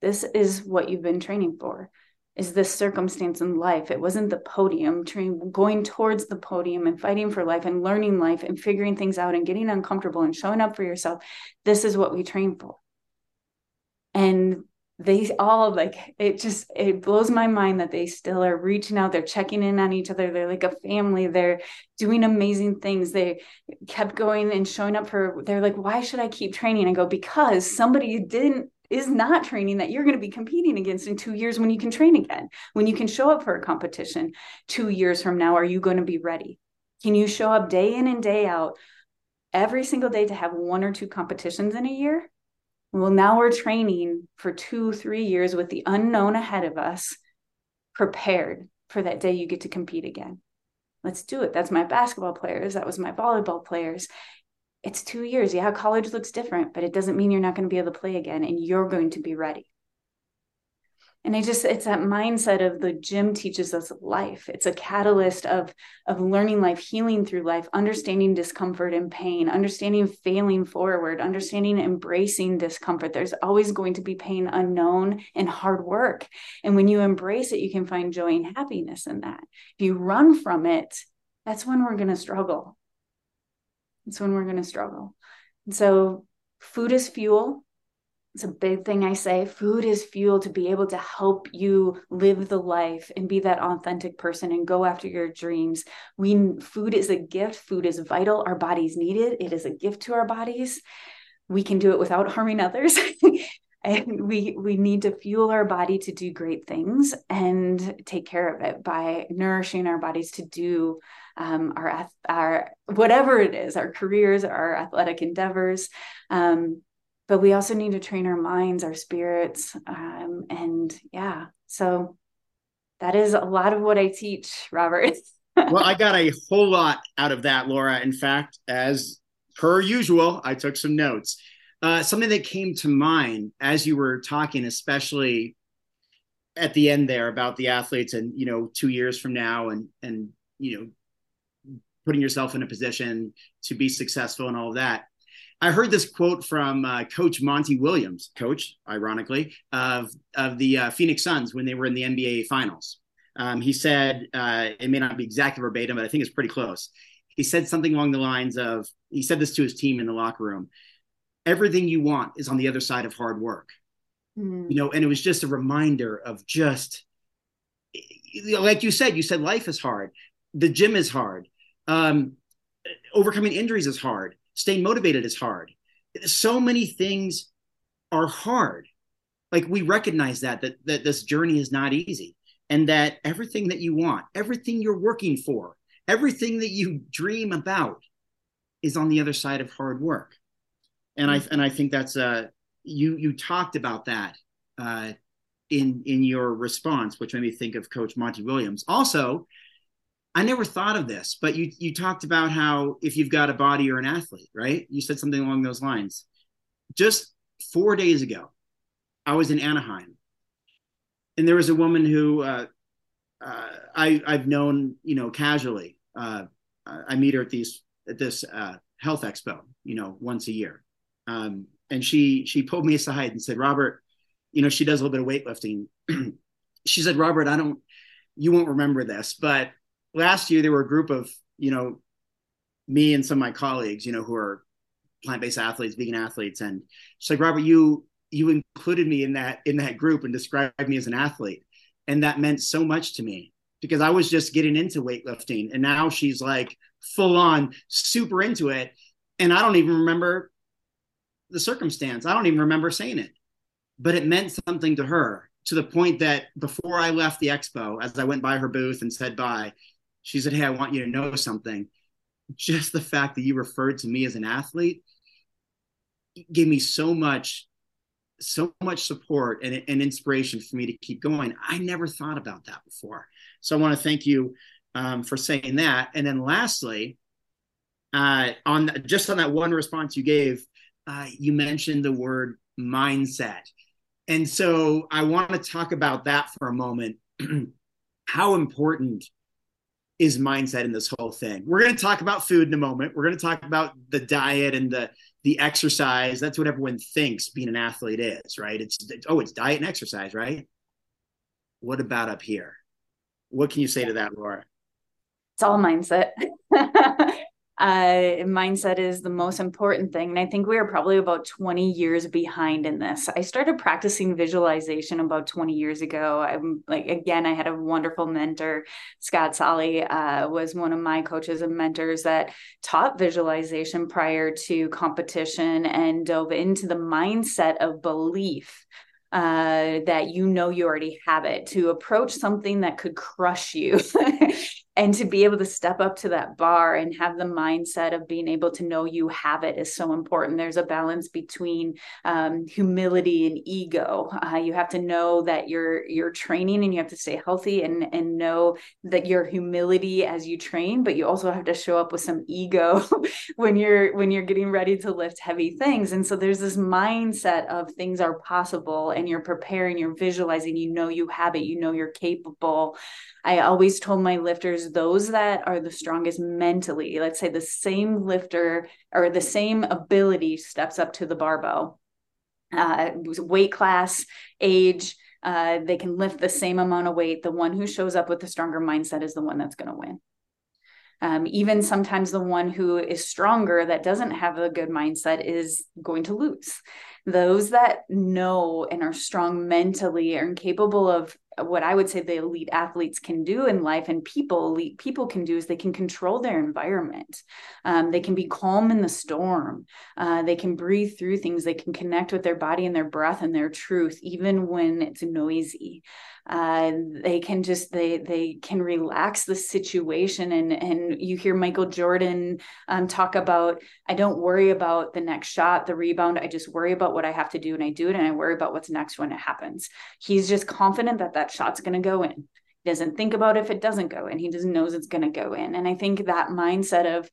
This is what you've been training for is this circumstance in life. It wasn't the podium, Training going towards the podium and fighting for life and learning life and figuring things out and getting uncomfortable and showing up for yourself. This is what we train for. And they all like it just it blows my mind that they still are reaching out they're checking in on each other they're like a family they're doing amazing things they kept going and showing up for they're like why should i keep training i go because somebody didn't is not training that you're going to be competing against in two years when you can train again, when you can show up for a competition two years from now. Are you going to be ready? Can you show up day in and day out every single day to have one or two competitions in a year? Well, now we're training for two, three years with the unknown ahead of us, prepared for that day you get to compete again. Let's do it. That's my basketball players. That was my volleyball players. It's two years. Yeah, college looks different, but it doesn't mean you're not going to be able to play again and you're going to be ready. And i just it's that mindset of the gym teaches us life. It's a catalyst of of learning life healing through life understanding discomfort and pain understanding failing forward understanding embracing discomfort. There's always going to be pain unknown and hard work. And when you embrace it you can find joy and happiness in that. If you run from it that's when we're going to struggle that's when we're going to struggle and so food is fuel it's a big thing I say. Food is fuel to be able to help you live the life and be that authentic person and go after your dreams. We food is a gift. Food is vital. Our bodies need it. It is a gift to our bodies. We can do it without harming others. and we we need to fuel our body to do great things and take care of it by nourishing our bodies to do um, our our whatever it is, our careers, our athletic endeavors. Um, but we also need to train our minds, our spirits. Um, and yeah, so that is a lot of what I teach, Robert. well, I got a whole lot out of that, Laura. In fact, as per usual, I took some notes. Uh, something that came to mind as you were talking, especially at the end there about the athletes and you know two years from now and and you know putting yourself in a position to be successful and all of that I heard this quote from uh, Coach Monty Williams, coach, ironically, of of the uh, Phoenix Suns when they were in the NBA Finals. Um, he said, uh, it may not be exactly verbatim, but I think it's pretty close. He said something along the lines of, he said this to his team in the locker room: "Everything you want is on the other side of hard work." Mm. You know, and it was just a reminder of just, like you said, you said life is hard, the gym is hard, um, overcoming injuries is hard staying motivated is hard so many things are hard like we recognize that that that this journey is not easy and that everything that you want everything you're working for everything that you dream about is on the other side of hard work and i and i think that's uh you you talked about that uh in in your response which made me think of coach monty williams also I never thought of this, but you you talked about how if you've got a body, you're an athlete, right? You said something along those lines. Just four days ago, I was in Anaheim, and there was a woman who uh, uh, I I've known, you know, casually. Uh, I meet her at these at this uh, health expo, you know, once a year, um, and she she pulled me aside and said, "Robert, you know, she does a little bit of weightlifting." she said, "Robert, I don't, you won't remember this, but." last year there were a group of you know me and some of my colleagues you know who are plant-based athletes vegan athletes and she's like robert you you included me in that in that group and described me as an athlete and that meant so much to me because i was just getting into weightlifting and now she's like full on super into it and i don't even remember the circumstance i don't even remember saying it but it meant something to her to the point that before i left the expo as i went by her booth and said bye she said, Hey, I want you to know something. Just the fact that you referred to me as an athlete gave me so much, so much support and, and inspiration for me to keep going. I never thought about that before. So I want to thank you um, for saying that. And then lastly, uh, on just on that one response you gave, uh, you mentioned the word mindset. And so I want to talk about that for a moment. How important is mindset in this whole thing. We're going to talk about food in a moment. We're going to talk about the diet and the the exercise. That's what everyone thinks being an athlete is, right? It's, it's oh, it's diet and exercise, right? What about up here? What can you say to that, Laura? It's all mindset. uh, mindset is the most important thing. And I think we are probably about 20 years behind in this. I started practicing visualization about 20 years ago. I'm like, again, I had a wonderful mentor. Scott Solly uh, was one of my coaches and mentors that taught visualization prior to competition and dove into the mindset of belief uh, that you know you already have it to approach something that could crush you and to be able to step up to that bar and have the mindset of being able to know you have it is so important. There's a balance between um, humility and ego. Uh, you have to know that you're you're training and you have to stay healthy and and know that your humility as you train but you also have to show up with some ego when you're when you're getting ready to lift heavy things. And so there's this mindset of things are possible and you're preparing you're visualizing you know you have it you know you're capable. I always told my lifters those that are the strongest mentally, let's say the same lifter or the same ability steps up to the barbell, uh, weight class, age, uh, they can lift the same amount of weight. The one who shows up with the stronger mindset is the one that's going to win. Um, even sometimes the one who is stronger that doesn't have a good mindset is going to lose. Those that know and are strong mentally and capable of what I would say the elite athletes can do in life and people elite people can do is they can control their environment. Um, they can be calm in the storm. Uh, they can breathe through things. They can connect with their body and their breath and their truth, even when it's noisy uh, they can just they they can relax the situation. And and you hear michael jordan um, talk about i don't worry about the next shot the rebound. I just worry about what i have to do and i do it and i worry about what's next when it happens. He's just confident that that shot's going to go in. He doesn't think about if it doesn't go in. He just knows it's going to go in. And i think that mindset of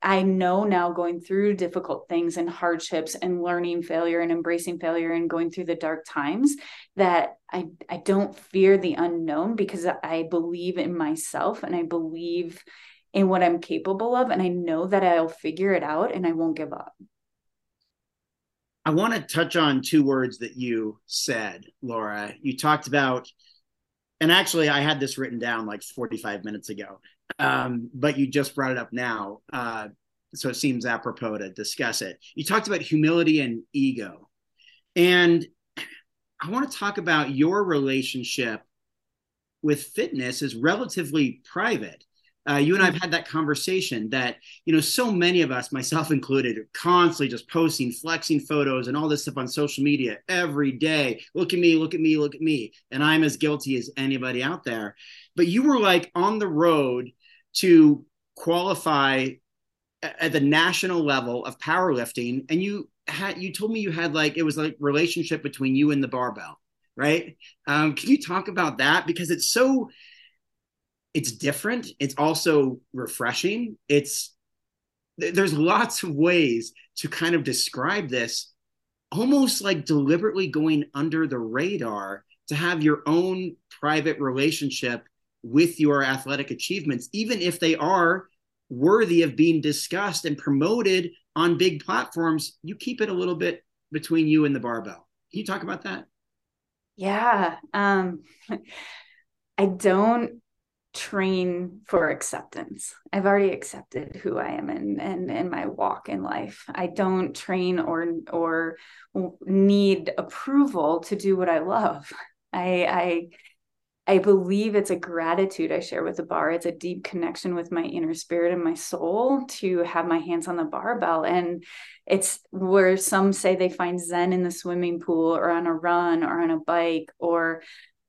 I know now going through difficult things and hardships and learning failure and embracing failure and going through the dark times that I, I don't fear the unknown because I believe in myself and I believe in what I'm capable of. And I know that I'll figure it out and I won't give up. I want to touch on two words that you said, Laura. You talked about, and actually, I had this written down like 45 minutes ago um, but you just brought it up now. Uh, so it seems apropos to discuss it. You talked about humility and ego. And I want to talk about your relationship with fitness is relatively private. Uh, you and I've had that conversation that, you know, so many of us, myself included, are constantly just posting, flexing photos and all this stuff on social media every day. Look at me, look at me, look at me. And I'm as guilty as anybody out there. But you were like on the road to qualify at the national level of powerlifting. And you had you told me you had like it was like relationship between you and the barbell right? Um, can you talk about that? Because it's so it's different. It's also refreshing. It's there's lots of ways to kind of describe this almost like deliberately going under the radar to have your own private relationship with your athletic achievements, even if they are worthy of being discussed and promoted on big platforms, you keep it a little bit between you and the barbell. Can you talk about that? Yeah. Um, I don't train for acceptance. I've already accepted who I am and and and my walk in life. I don't train or or need approval to do what I love. I I I believe it's a gratitude I share with the bar. It's a deep connection with my inner spirit and my soul to have my hands on the barbell. And it's where some say they find Zen in the swimming pool or on a run or on a bike, or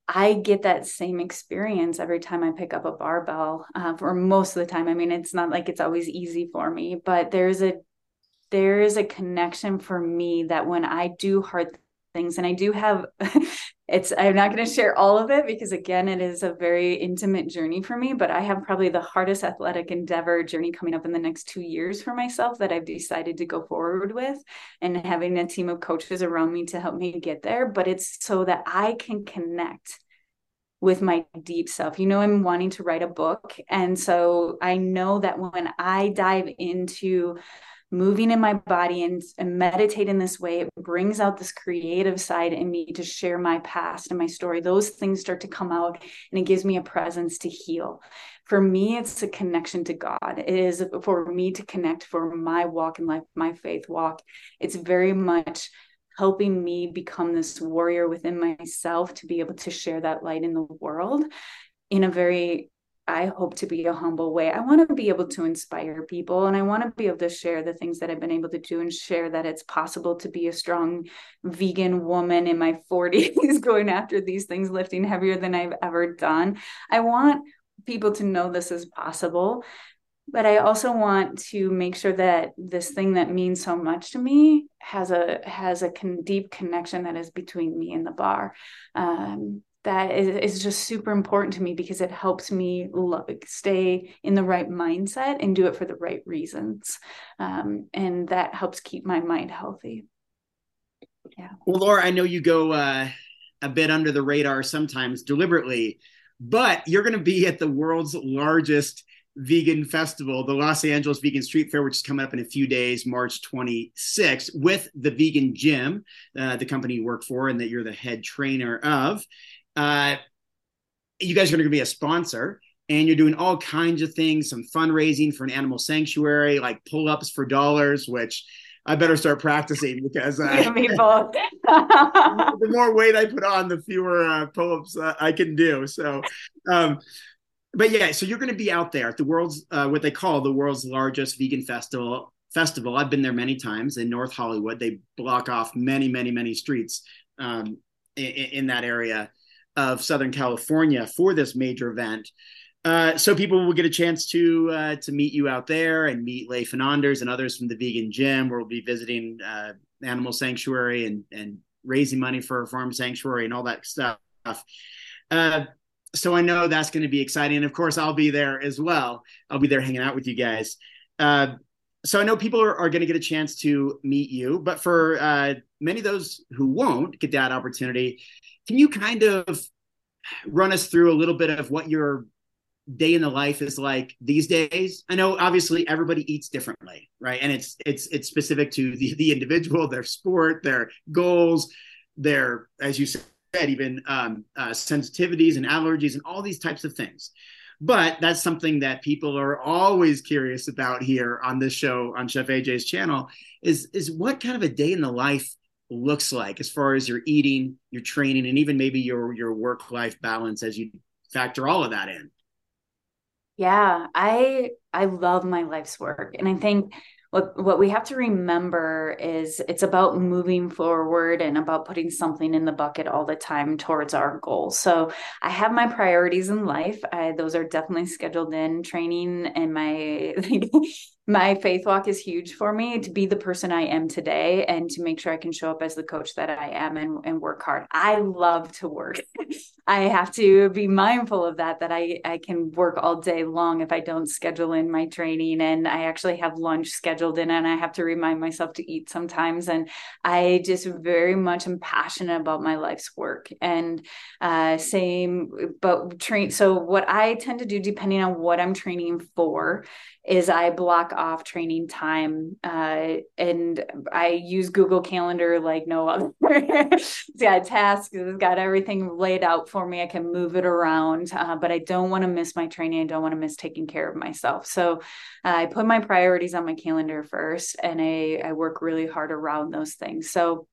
I get that same experience every time I pick up a barbell uh, for most of the time. I mean, it's not like it's always easy for me, but there's a there is a connection for me that when I do hard things and I do have it's i'm not going to share all of it because again it is a very intimate journey for me but i have probably the hardest athletic endeavor journey coming up in the next two years for myself that i've decided to go forward with and having a team of coaches around me to help me get there but it's so that i can connect with my deep self. You know, I'm wanting to write a book. And so I know that when I dive into moving in my body and, and meditate in this way, it brings out this creative side in me to share my past and my story. Those things start to come out and it gives me a presence to heal. for me, it's a connection to God. It is for me to connect for my walk in life, my faith walk. It's very much helping me become this warrior within myself to be able to share that light in the world in a very I hope to be a humble way. I want to be able to inspire people and I want to be able to share the things that I've been able to do and share that it's possible to be a strong vegan woman in my 40s going after these things, lifting heavier than I've ever done. I want people to know this is possible. But I also want to make sure that this thing that means so much to me has a has a con- deep connection that is between me and the bar. Um, that is, is just super important to me because it helps me look, stay in the right mindset and do it for the right reasons. Um, and that helps keep my mind healthy. Yeah. Well, Laura, I know you go uh, a bit under the radar sometimes deliberately, but you're going to be at the world's largest vegan festival, the Los Angeles Vegan Street Fair, which is coming up in a few days, March 26th, with the Vegan Gym, uh, the company you work for and that you're the head trainer of. Uh, you guys are going to be a sponsor and you're doing all kinds of things, some fundraising for an animal sanctuary, like pull ups for dollars, which I better start practicing because uh, the more weight I put on, the fewer uh, pull ups uh, I can do. So, um, but yeah, so you're going to be out there at the world's uh, what they call the world's largest vegan festival. Festival. I've been there many times in North Hollywood. They block off many, many, many streets um, in, in that area of Southern California for this major event. Uh, so people will get a chance to uh, to meet you out there and meet and Anders and others from the Vegan Gym. where We'll be visiting uh, Animal Sanctuary and and raising money for a farm sanctuary and all that stuff. Uh, so I know that's going to be exciting, and of course I'll be there as well. I'll be there hanging out with you guys. So I know people are, are going to get a chance to meet you, but for uh, many of those who won't get that opportunity, can you kind of run us through a little bit of what your day in the life is like these days? I know obviously everybody eats differently, right? And it's it's it's specific to the the individual, their sport, their goals, their as you said, even um, uh, sensitivities and allergies and all these types of things. But that's something that people are always curious about here on this show on Chef AJ's channel is is what kind of a day in the life looks like as far as your eating, your training, and even maybe your your work life balance as you factor all of that in. Yeah, I I love my life's work, and I think what what we have to remember is it's about moving forward and about putting something in the bucket all the time towards our goals so i have my priorities in life. I, those are definitely scheduled in training and my my faith walk is huge for me to be the person I am today and to make sure I can show up as the coach that I am and, and work hard. I love to work. I have to be mindful of that, that I, I can work all day long if I don't schedule in my training. And I actually have lunch scheduled in and I have to remind myself to eat sometimes. And I just very much am passionate about my life's work and uh, same, but train. So what I tend to do, depending on what I'm training for, is I block off training time uh, and I use Google Calendar like no other. got tasks, it's got everything laid out for me. I can move it around, uh, but I don't want to miss my training. I don't want to miss taking care of myself. So uh, I put my priorities on my calendar first and I, I work really hard around those things. So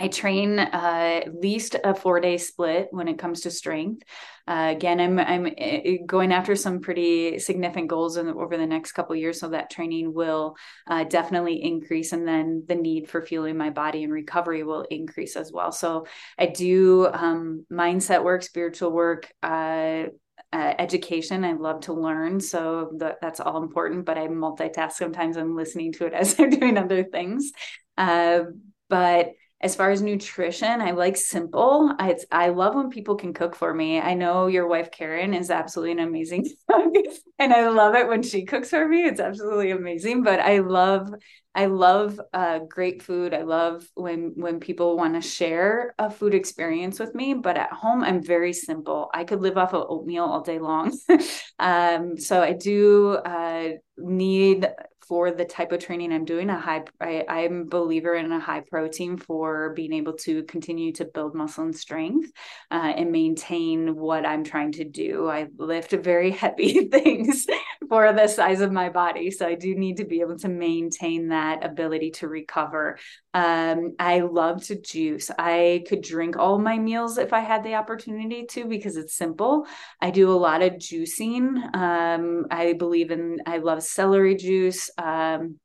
I train uh, at least a four day split when it comes to strength. Uh, again, I'm I'm uh, going after some pretty significant goals in, over the next couple years, so that training will uh, definitely increase, and then the need for fueling my body and recovery will increase as well. So I do um, mindset work, spiritual work. Uh, uh, education. I love to learn, so the, that's all important. But I multitask sometimes. I'm listening to it as I'm doing other things. Uh, but as far as nutrition, I like simple. I, I love when people can cook for me. I know your wife Karen is absolutely an amazing cook, and I love it when she cooks for me. It's absolutely amazing. But I love I love uh, great food. I love when when people want to share a food experience with me. But at home, I'm very simple. I could live off of oatmeal all day long. um, so I do uh, need for the type of training I'm doing. A high, I, I'm a believer in a high protein for being able to continue to build muscle and strength uh, and maintain what I'm trying to do. I lift very heavy things for the size of my body, so I do need to be able to maintain that ability to recover. Um, I love to juice. I could drink all my meals if I had the opportunity to because it's simple. I do a lot of juicing. Um, I believe in, I love celery juice. Um,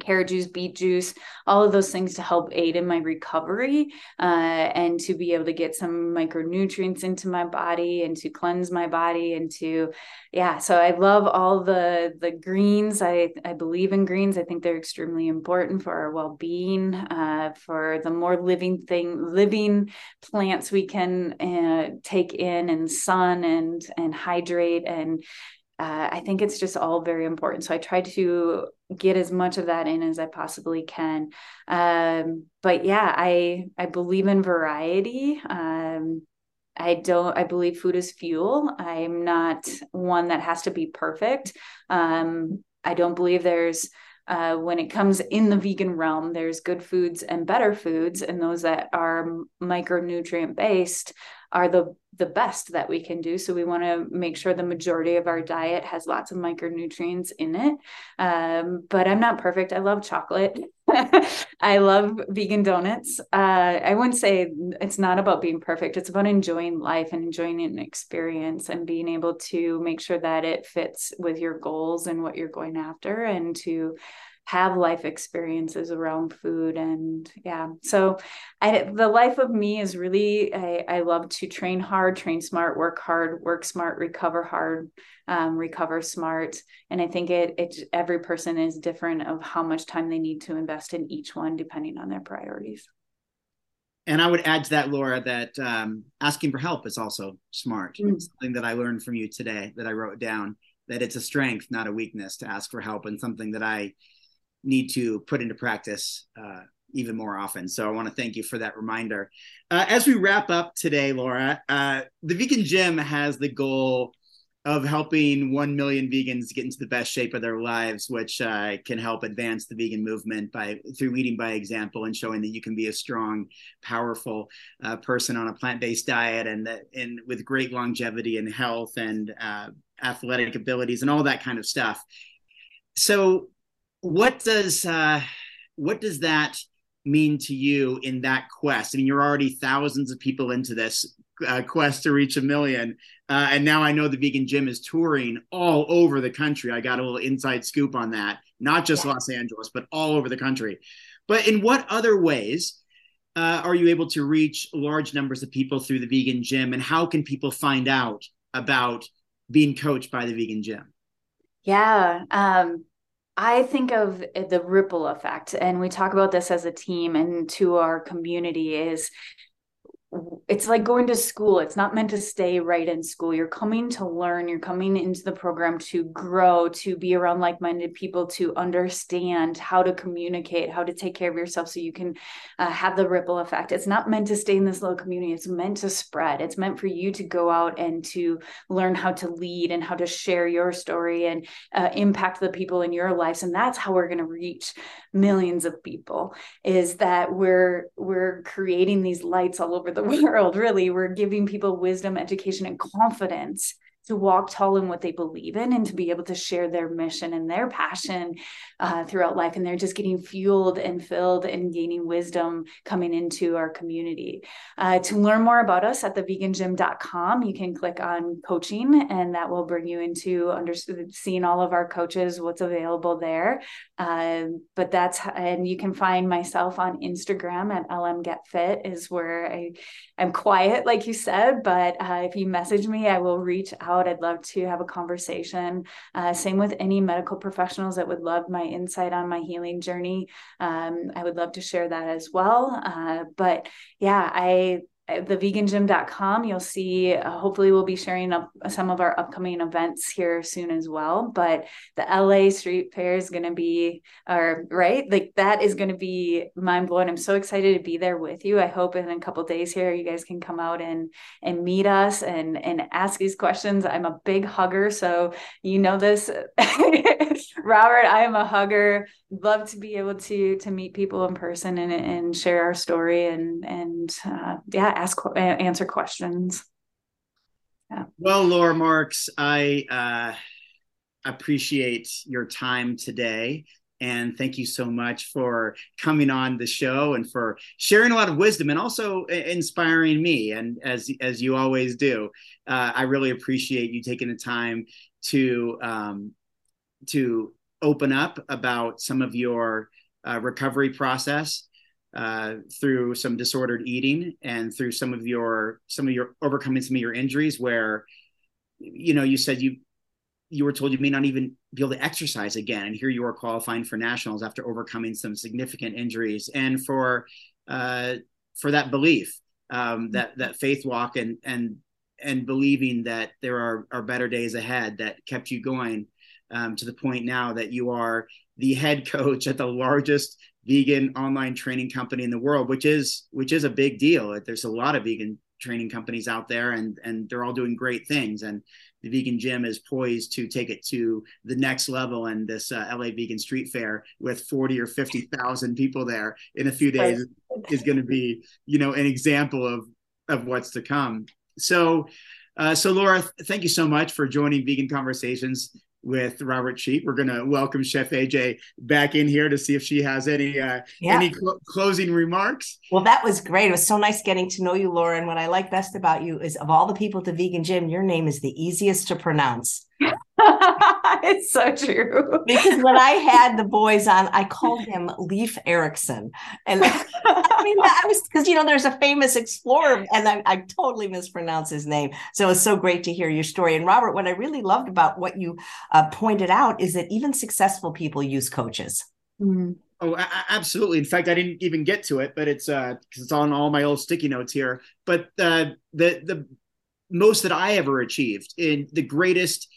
carrot juice, beet juice, all of those things to help aid in my recovery uh, and to be able to get some micronutrients into my body and to cleanse my body and to, yeah. So I love all the the greens. I I believe in greens. I think they're extremely important for our well being, uh, for the more living thing, living plants we can uh, take in and sun and and hydrate and uh, I think it's just all very important. So I try to get as much of that in as I possibly can. Um, but yeah, I I believe in variety. Um, I don't. I believe food is fuel. I'm not one that has to be perfect. Um, I don't believe there's uh, when it comes in the vegan realm, there's good foods and better foods, and those that are micronutrient based are the the best that we can do. So we want to make sure the majority of our diet has lots of micronutrients in it. Um, but I'm not perfect. I love chocolate. I love vegan donuts. Uh, I wouldn't say it's not about being perfect. It's about enjoying life and enjoying an experience and being able to make sure that it fits with your goals and what you're going after and to have life experiences around food and yeah so i the life of me is really i, I love to train hard train smart work hard work smart recover hard um, recover smart and i think it it every person is different of how much time they need to invest in each one depending on their priorities and I would add to that, Laura, that um, asking for help is also smart. Mm. something that I learned from you today that I wrote down. That it's a strength, not a weakness, to ask for help, and something that I need to put into practice uh, even more often. So I want to thank you for that reminder. Uh, as we wrap up today, Laura, uh, the Vegan Gym has the goal of helping 1 million vegans get into the best shape of their lives, which uh, can help advance the vegan movement by through leading by example and showing that you can be a strong, powerful uh, person on a plant-based diet and, that, and with great longevity and health and uh, athletic abilities and all that kind of stuff. So what does uh, what does that mean to you in that quest? I mean, you're already thousands of people into this uh, quest to reach a million, uh, and now I know the vegan gym is touring all over the country. I got a little inside scoop on that, not just yeah. Los Angeles, but all over the country. But in what other ways? Uh, are you able to reach large numbers of people through the vegan gym and how can people find out about being coached by the vegan gym yeah um, I think of eh, the ripple effect, and we talk about this as a team and to our community is it's like going to school. It's not meant to stay right in school. You're coming to learn, you're coming into the program to grow, to be around like minded people, to understand how to communicate, how to take care of yourself so you can uh, have the ripple effect. It's not meant to stay in this little community, it's meant to spread. It's meant for you to go out and to learn how to lead and how to share your story and uh, impact the people in your lives. And that's how we're going to reach millions of people is that we're we're creating these lights all over the world really. We're giving people wisdom education and confidence to walk tall in what they believe in and to be able to share their mission and their passion uh, throughout life. And they're just getting fueled and filled and gaining wisdom coming into our community. Uh, to learn more about us at thevegangym.com, you can click on coaching and that will bring you into under, seeing all of our coaches, what's available there. Uh, but that's, and you can find myself on Instagram at lmgetfit is where I, I'm quiet, like you said, but uh, if you message me, I will reach out out. I'd love to have a conversation. Uh, same with any medical professionals that would love my insight on my healing journey. Um, I would love to share that as well. Uh, but yeah, I thevegangym.com you'll see uh, hopefully we'll be sharing up some of our upcoming events here soon as well. But the la street fair is going to be or right? Like that is going to be mind blowing i'm so excited to be there with you. I hope in a couple days here you guys can come out and and meet us and and ask these questions. I'm a big hugger so you know this. Robert i am a hugger. Love to be able to to meet people in person and and share our story and and uh, yeah ask answer questions. Yeah. well laura marks i uh, appreciate your time today and thank you so much for coming on the show and for sharing a lot of wisdom and also inspiring me and as as you always do. Uh, i really appreciate you taking the time to um, to open up about some of your uh, recovery process uh, through some disordered eating and through some of your some of your overcoming some of your injuries where you know you said you you were told you may not even be able to exercise again. And here you are qualifying for nationals after overcoming some significant injuries. And for uh, for that belief um, that that faith walk and and and believing that there are, are better days ahead that kept you going um, to the point now that you are the head coach at the largest vegan online training company in the world, which is which is a big deal. There's a lot of vegan training companies out there, and and they're all doing great things. And the vegan gym is poised to take it to the next level. And this uh, LA Vegan Street Fair with forty or fifty thousand people there in a few days is going to be, you know, an example of of what's to come. So. Uh, so Laura, thank you so much for joining Vegan Conversations with Robert Cheeke. We're going to welcome Chef AJ back in here to see if she has any uh, yeah. any cl- closing remarks. Well, that was great. It was so nice getting to know you, Laura. And what I like best about you is of all the people at the Vegan Gym, your name is the easiest to pronounce. it's so true. Because when I had the boys on, I called him Leif Erickson. And I mean, I was because, you know, there's a famous explorer and I, I, totally mispronounced his name. So it's so great to hear your story. And Robert, what I really loved about what you uh, pointed out is that even successful people use coaches. Mm-hmm. Oh, absolutely. In fact, I didn't even get to it, but it's uh because it's on all my old sticky notes here. But uh, the the most that I ever achieved in the greatest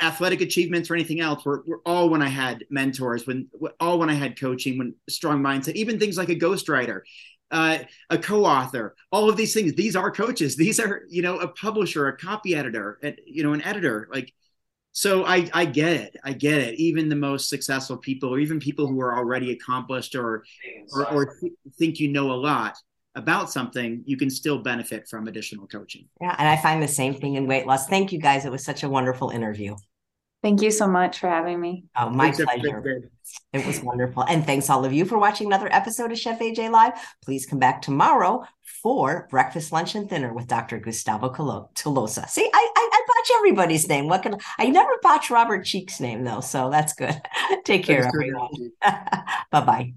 athletic achievements or anything else were, were all when I had mentors, when all when I had coaching, when strong mindset, even things like a ghostwriter, uh, a co-author, all of these things. These are coaches. These are you know a publisher, a copy editor, and you know an editor. Like so, I I get it. I get it. Even the most successful people, or even people who are already accomplished, or or, or th- think you know a lot, about something, you can still benefit from additional coaching. Yeah. And I find the same thing in weight loss. Thank you guys. It was such a wonderful interview. Thank you so much for having me. Oh, my thanks pleasure. It was wonderful. And thanks all of you for watching another episode of Chef AJ Live. Please come back tomorrow for breakfast, lunch, and dinner with Dr. Gustavo Tolosa. See, I, I, I botch everybody's name. What can I never botch Robert Cheeke's name though, so that's good. Take care, everyone. bye bye.